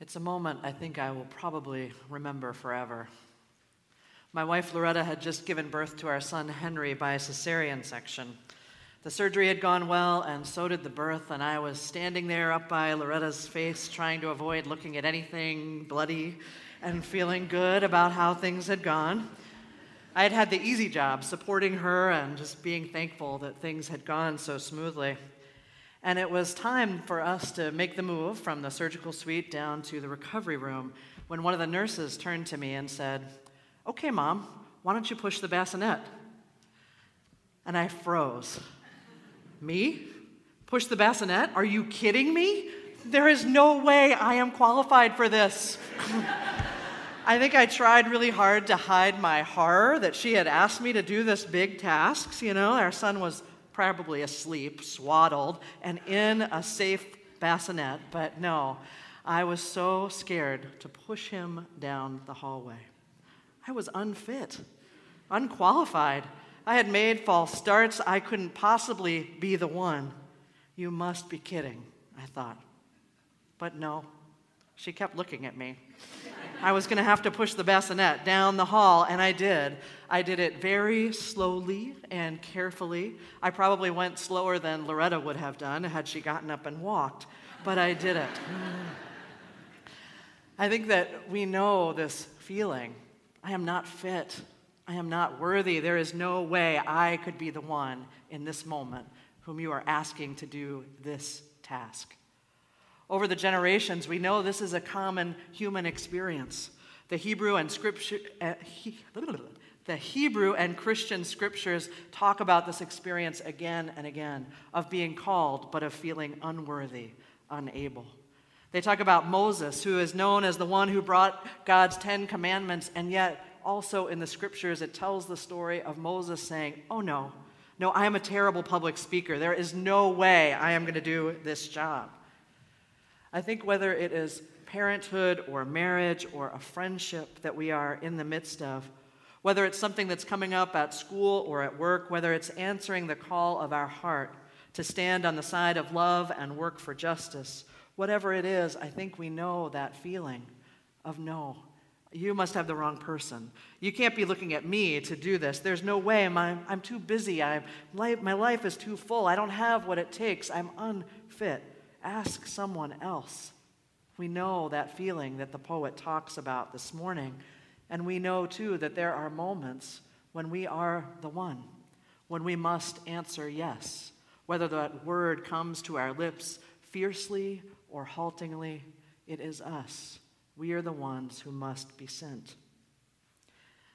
It's a moment I think I will probably remember forever. My wife Loretta had just given birth to our son Henry by a cesarean section. The surgery had gone well, and so did the birth, and I was standing there up by Loretta's face, trying to avoid looking at anything bloody and feeling good about how things had gone. I had had the easy job supporting her and just being thankful that things had gone so smoothly. And it was time for us to make the move from the surgical suite down to the recovery room when one of the nurses turned to me and said, Okay, mom, why don't you push the bassinet? And I froze. Me? Push the bassinet? Are you kidding me? There is no way I am qualified for this. I think I tried really hard to hide my horror that she had asked me to do this big task. You know, our son was probably asleep, swaddled, and in a safe bassinet, but no, I was so scared to push him down the hallway. I was unfit, unqualified. I had made false starts. I couldn't possibly be the one. You must be kidding, I thought. But no, she kept looking at me. I was going to have to push the bassinet down the hall, and I did. I did it very slowly and carefully. I probably went slower than Loretta would have done had she gotten up and walked, but I did it. I think that we know this feeling I am not fit. I am not worthy. There is no way I could be the one in this moment whom you are asking to do this task. Over the generations, we know this is a common human experience. The Hebrew and scripture, uh, he, the Hebrew and Christian scriptures talk about this experience again and again of being called, but of feeling unworthy, unable. They talk about Moses, who is known as the one who brought God's Ten Commandments, and yet also in the scriptures it tells the story of Moses saying, Oh no, no, I am a terrible public speaker. There is no way I am going to do this job. I think whether it is parenthood or marriage or a friendship that we are in the midst of, whether it's something that's coming up at school or at work, whether it's answering the call of our heart to stand on the side of love and work for justice, whatever it is, I think we know that feeling of no. You must have the wrong person. You can't be looking at me to do this. There's no way. I'm, I'm too busy. I'm, my life is too full. I don't have what it takes. I'm unfit. Ask someone else. We know that feeling that the poet talks about this morning. And we know too that there are moments when we are the one, when we must answer yes, whether that word comes to our lips fiercely or haltingly, it is us. We are the ones who must be sent.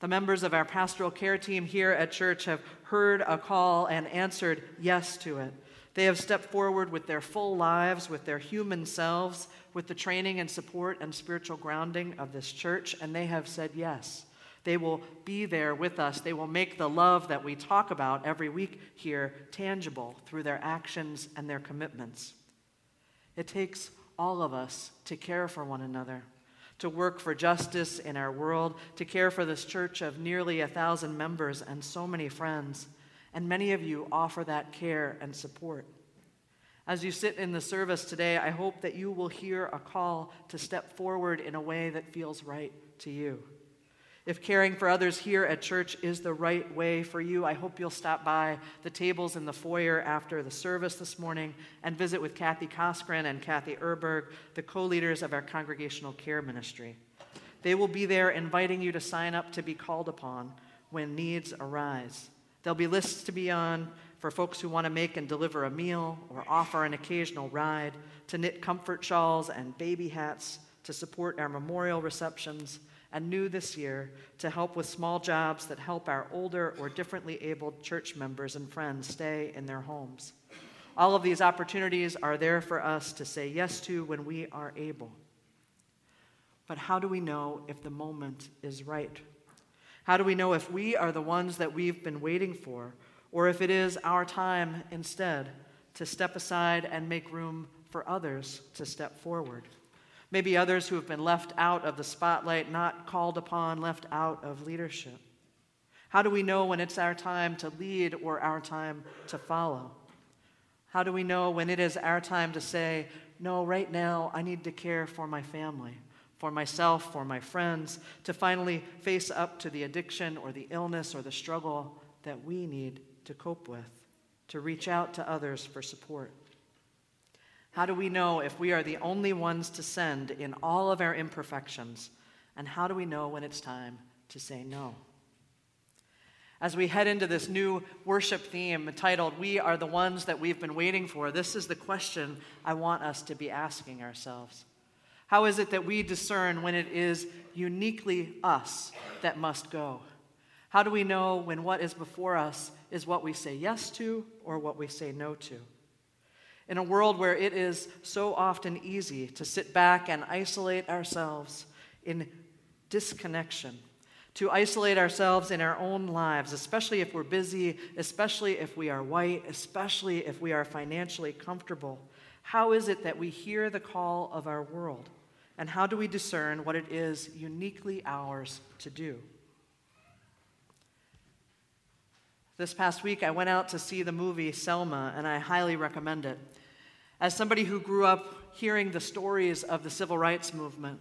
The members of our pastoral care team here at church have heard a call and answered yes to it. They have stepped forward with their full lives, with their human selves, with the training and support and spiritual grounding of this church, and they have said yes. They will be there with us. They will make the love that we talk about every week here tangible through their actions and their commitments. It takes all of us to care for one another, to work for justice in our world, to care for this church of nearly a thousand members and so many friends and many of you offer that care and support. As you sit in the service today, I hope that you will hear a call to step forward in a way that feels right to you. If caring for others here at church is the right way for you, I hope you'll stop by the tables in the foyer after the service this morning and visit with Kathy Koskren and Kathy Erberg, the co leaders of our congregational care ministry. They will be there inviting you to sign up to be called upon when needs arise. There'll be lists to be on for folks who want to make and deliver a meal or offer an occasional ride, to knit comfort shawls and baby hats, to support our memorial receptions, and new this year, to help with small jobs that help our older or differently abled church members and friends stay in their homes. All of these opportunities are there for us to say yes to when we are able. But how do we know if the moment is right how do we know if we are the ones that we've been waiting for, or if it is our time instead to step aside and make room for others to step forward? Maybe others who have been left out of the spotlight, not called upon, left out of leadership. How do we know when it's our time to lead or our time to follow? How do we know when it is our time to say, no, right now I need to care for my family, for myself, for my friends, to finally face up to the addiction or the illness or the struggle that we need to cope with, to reach out to others for support? How do we know if we are the only ones to send in all of our imperfections? And how do we know when it's time to say no? As we head into this new worship theme titled, We Are the Ones That We've Been Waiting For, this is the question I want us to be asking ourselves. How is it that we discern when it is uniquely us that must go? How do we know when what is before us is what we say yes to or what we say no to? In a world where it is so often easy to sit back and isolate ourselves in disconnection to isolate ourselves in our own lives, especially if we're busy, especially if we are white, especially if we are financially comfortable? How is it that we hear the call of our world? And how do we discern what it is uniquely ours to do? This past week, I went out to see the movie Selma, and I highly recommend it. As somebody who grew up hearing the stories of the civil rights movement,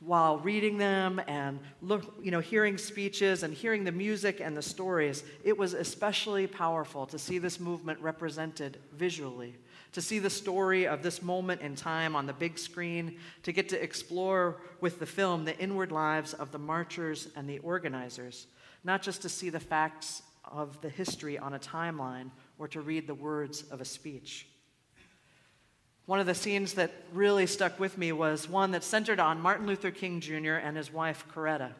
while reading them and look, you know, hearing speeches and hearing the music and the stories, it was especially powerful to see this movement represented visually, to see the story of this moment in time on the big screen, to get to explore with the film the inward lives of the marchers and the organizers, not just to see the facts of the history on a timeline or to read the words of a speech. One of the scenes that really stuck with me was one that centered on Martin Luther King Jr. and his wife, Coretta.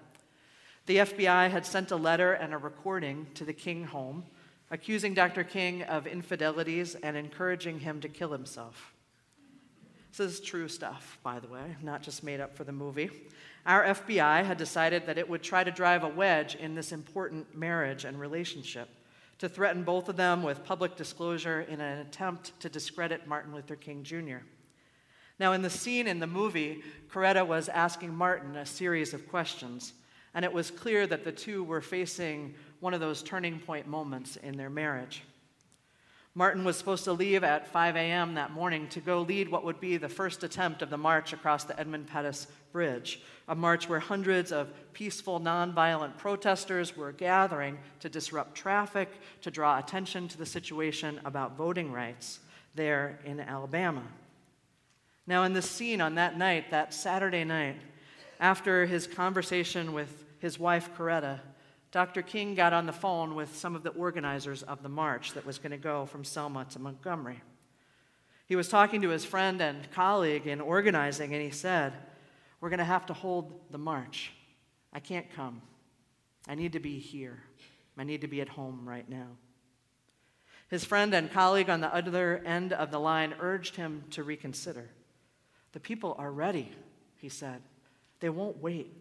The FBI had sent a letter and a recording to the King home, accusing Dr. King of infidelities and encouraging him to kill himself. This is true stuff, by the way, not just made up for the movie. Our FBI had decided that it would try to drive a wedge in this important marriage and relationship to threaten both of them with public disclosure in an attempt to discredit Martin Luther King Jr. Now, in the scene in the movie, Coretta was asking Martin a series of questions, and it was clear that the two were facing one of those turning point moments in their marriage. Martin was supposed to leave at 5 a.m. that morning to go lead what would be the first attempt of the march across the Edmund Pettus Bridge, a march where hundreds of peaceful, nonviolent protesters were gathering to disrupt traffic, to draw attention to the situation about voting rights there in Alabama. Now, in this scene on that night, that Saturday night, after his conversation with his wife, Coretta, Dr. King got on the phone with some of the organizers of the march that was going to go from Selma to Montgomery. He was talking to his friend and colleague in organizing, and he said, We're going to have to hold the march. I can't come. I need to be here. I need to be at home right now. His friend and colleague on the other end of the line urged him to reconsider. The people are ready, he said. They won't wait.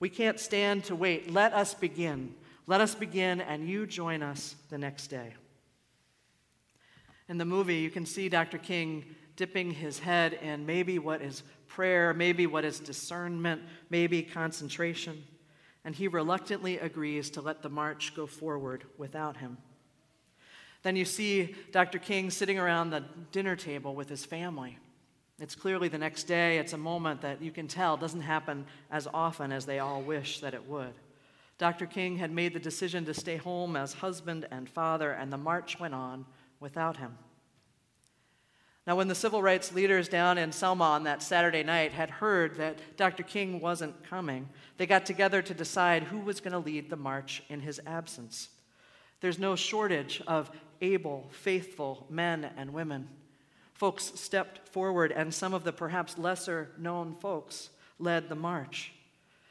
We can't stand to wait. Let us begin. Let us begin, and you join us the next day. In the movie, you can see Dr. King dipping his head in maybe what is prayer, maybe what is discernment, maybe concentration, and he reluctantly agrees to let the march go forward without him. Then you see Dr. King sitting around the dinner table with his family. It's clearly the next day. It's a moment that you can tell doesn't happen as often as they all wish that it would. Dr. King had made the decision to stay home as husband and father, and the march went on without him. Now, when the civil rights leaders down in Selma on that Saturday night had heard that Dr. King wasn't coming, they got together to decide who was going to lead the march in his absence. There's no shortage of able, faithful men and women folks stepped forward, and some of the perhaps lesser known folks led the march.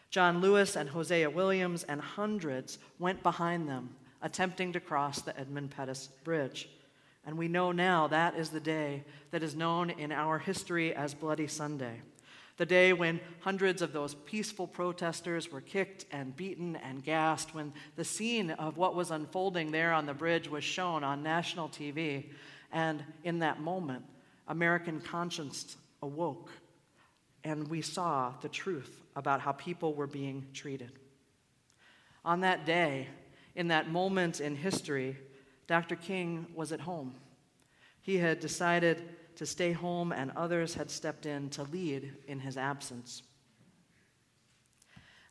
John Lewis and Hosea Williams and hundreds went behind them, attempting to cross the Edmund Pettus Bridge. And we know now that is the day that is known in our history as Bloody Sunday. The day when hundreds of those peaceful protesters were kicked and beaten and gassed, when the scene of what was unfolding there on the bridge was shown on national TV. And in that moment, American conscience awoke, and we saw the truth about how people were being treated. On that day, in that moment in history, Dr. King was at home. He had decided to stay home, and others had stepped in to lead in his absence.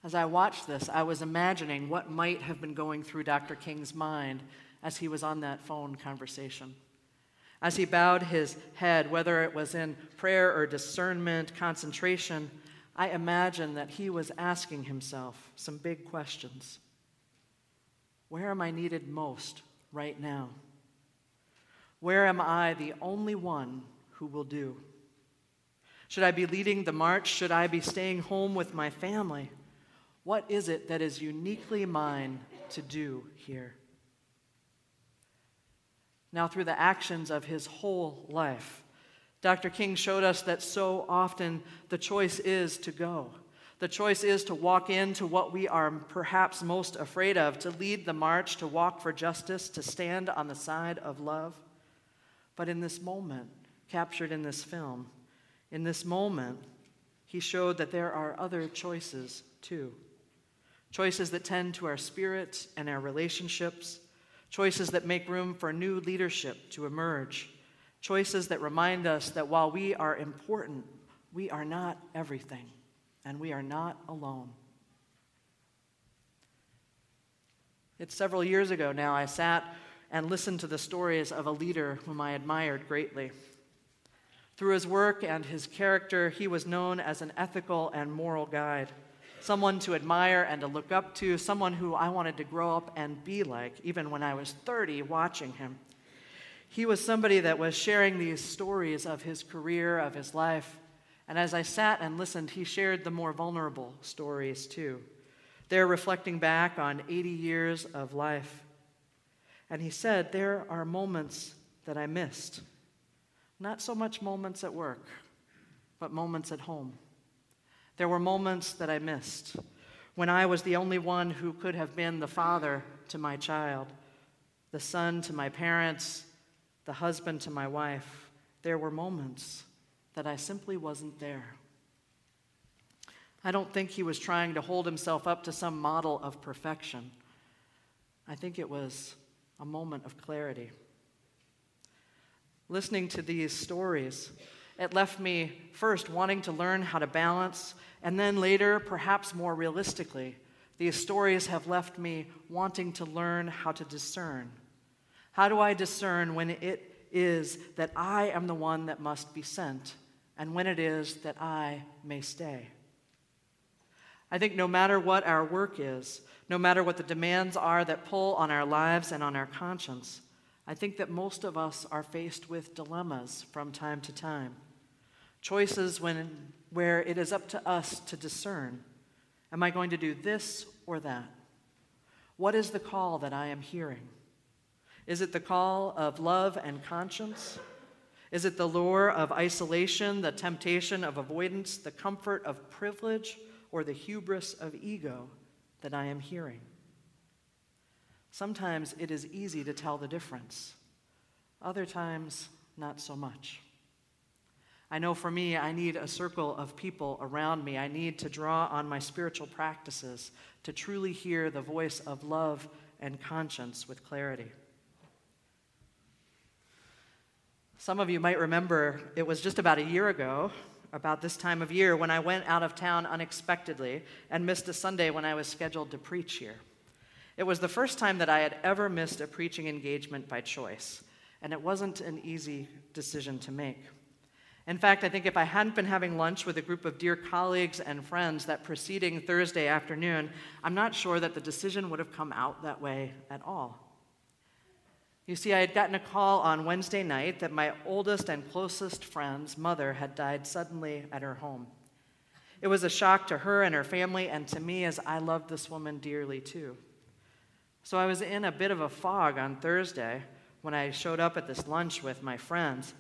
As I watched this, I was imagining what might have been going through Dr. King's mind as he was on that phone conversation. As he bowed his head, whether it was in prayer or discernment, concentration, I imagine that he was asking himself some big questions. Where am I needed most right now? Where am I the only one who will do? Should I be leading the march? Should I be staying home with my family? What is it that is uniquely mine to do here? Now, through the actions of his whole life, Dr. King showed us that so often the choice is to go. The choice is to walk into what we are perhaps most afraid of, to lead the march, to walk for justice, to stand on the side of love. But in this moment, captured in this film, in this moment, he showed that there are other choices too. Choices that tend to our spirit and our relationships, choices that make room for new leadership to emerge, choices that remind us that while we are important, we are not everything, and we are not alone. It's several years ago now, I sat and listened to the stories of a leader whom I admired greatly. Through his work and his character, he was known as an ethical and moral guide someone to admire and to look up to, someone who I wanted to grow up and be like, even when I was 30 watching him. He was somebody that was sharing these stories of his career, of his life. And as I sat and listened, he shared the more vulnerable stories too. They're reflecting back on 80 years of life. And he said, There are moments that I missed. Not so much moments at work, but moments at home. There were moments that I missed when I was the only one who could have been the father to my child, the son to my parents, the husband to my wife. There were moments that I simply wasn't there. I don't think he was trying to hold himself up to some model of perfection. I think it was a moment of clarity. Listening to these stories, it left me first wanting to learn how to balance, and then later, perhaps more realistically, these stories have left me wanting to learn how to discern. How do I discern when it is that I am the one that must be sent, and when it is that I may stay? I think no matter what our work is, no matter what the demands are that pull on our lives and on our conscience, I think that most of us are faced with dilemmas from time to time. Choices when, where it is up to us to discern Am I going to do this or that? What is the call that I am hearing? Is it the call of love and conscience? Is it the lure of isolation, the temptation of avoidance, the comfort of privilege, or the hubris of ego that I am hearing? Sometimes it is easy to tell the difference, other times, not so much. I know for me, I need a circle of people around me. I need to draw on my spiritual practices to truly hear the voice of love and conscience with clarity. Some of you might remember it was just about a year ago, about this time of year, when I went out of town unexpectedly and missed a Sunday when I was scheduled to preach here. It was the first time that I had ever missed a preaching engagement by choice, and it wasn't an easy decision to make. In fact, I think if I hadn't been having lunch with a group of dear colleagues and friends that preceding Thursday afternoon, I'm not sure that the decision would have come out that way at all. You see, I had gotten a call on Wednesday night that my oldest and closest friend's mother had died suddenly at her home. It was a shock to her and her family, and to me, as I loved this woman dearly too. So I was in a bit of a fog on Thursday when I showed up at this lunch with my friends.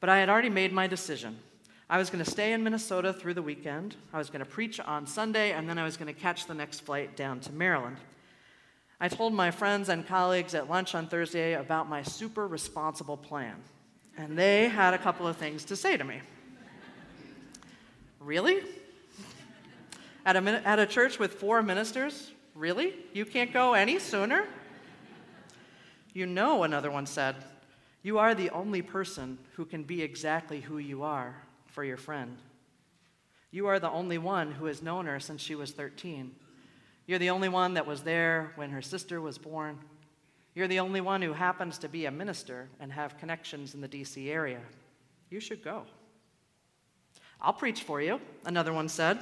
But I had already made my decision. I was going to stay in Minnesota through the weekend. I was going to preach on Sunday, and then I was going to catch the next flight down to Maryland. I told my friends and colleagues at lunch on Thursday about my super responsible plan, and they had a couple of things to say to me. really? At a, at a church with four ministers? Really? You can't go any sooner? You know, another one said, You are the only person who can be exactly who you are for your friend. You are the only one who has known her since she was 13. You're the only one that was there when her sister was born. You're the only one who happens to be a minister and have connections in the DC area. You should go. I'll preach for you, another one said.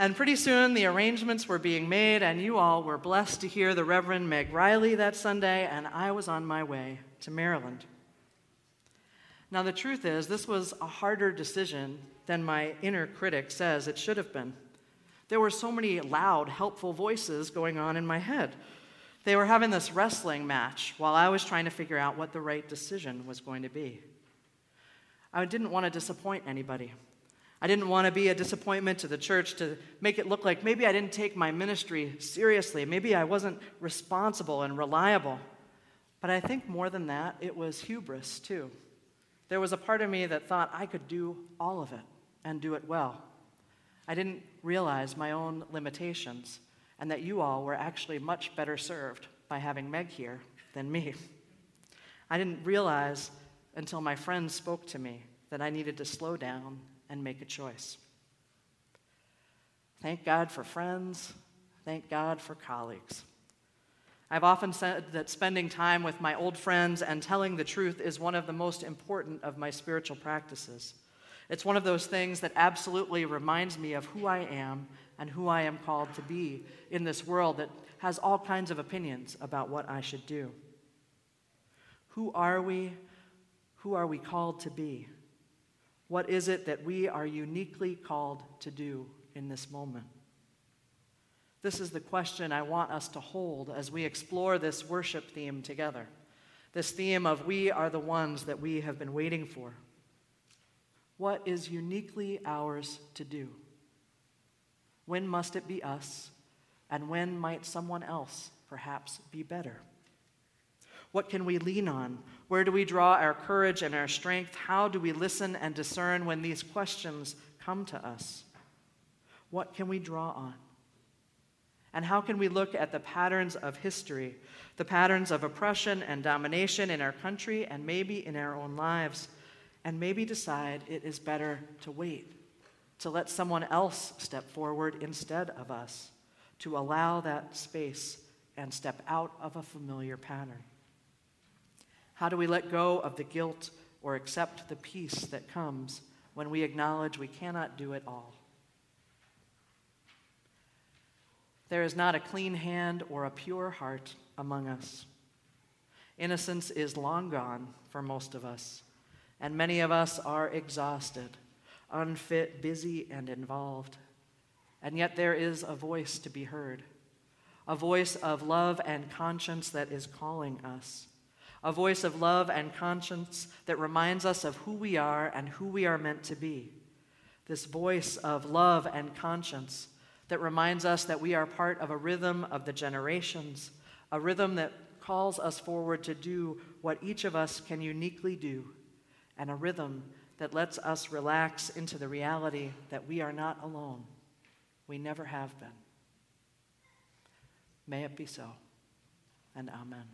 And pretty soon the arrangements were being made, and you all were blessed to hear the Reverend Meg Riley that Sunday, and I was on my way to Maryland. Now, the truth is, this was a harder decision than my inner critic says it should have been. There were so many loud, helpful voices going on in my head. They were having this wrestling match while I was trying to figure out what the right decision was going to be. I didn't want to disappoint anybody. I didn't want to be a disappointment to the church to make it look like maybe I didn't take my ministry seriously. Maybe I wasn't responsible and reliable. But I think more than that, it was hubris too. There was a part of me that thought I could do all of it and do it well. I didn't realize my own limitations and that you all were actually much better served by having Meg here than me. I didn't realize until my friends spoke to me that I needed to slow down and make a choice. Thank God for friends. Thank God for colleagues. I've often said that spending time with my old friends and telling the truth is one of the most important of my spiritual practices. It's one of those things that absolutely reminds me of who I am and who I am called to be in this world that has all kinds of opinions about what I should do. Who are we? Who are we called to be? What is it that we are uniquely called to do in this moment? This is the question I want us to hold as we explore this worship theme together. This theme of we are the ones that we have been waiting for. What is uniquely ours to do? When must it be us? And when might someone else perhaps be better? What can we lean on? Where do we draw our courage and our strength? How do we listen and discern when these questions come to us? What can we draw on? And how can we look at the patterns of history, the patterns of oppression and domination in our country and maybe in our own lives, and maybe decide it is better to wait, to let someone else step forward instead of us, to allow that space and step out of a familiar pattern? How do we let go of the guilt or accept the peace that comes when we acknowledge we cannot do it all? There is not a clean hand or a pure heart among us. Innocence is long gone for most of us, and many of us are exhausted, unfit, busy, and involved. And yet there is a voice to be heard, a voice of love and conscience that is calling us a voice of love and conscience that reminds us of who we are and who we are meant to be. This voice of love and conscience that reminds us that we are part of a rhythm of the generations, a rhythm that calls us forward to do what each of us can uniquely do, and a rhythm that lets us relax into the reality that we are not alone. We never have been. May it be so, and amen.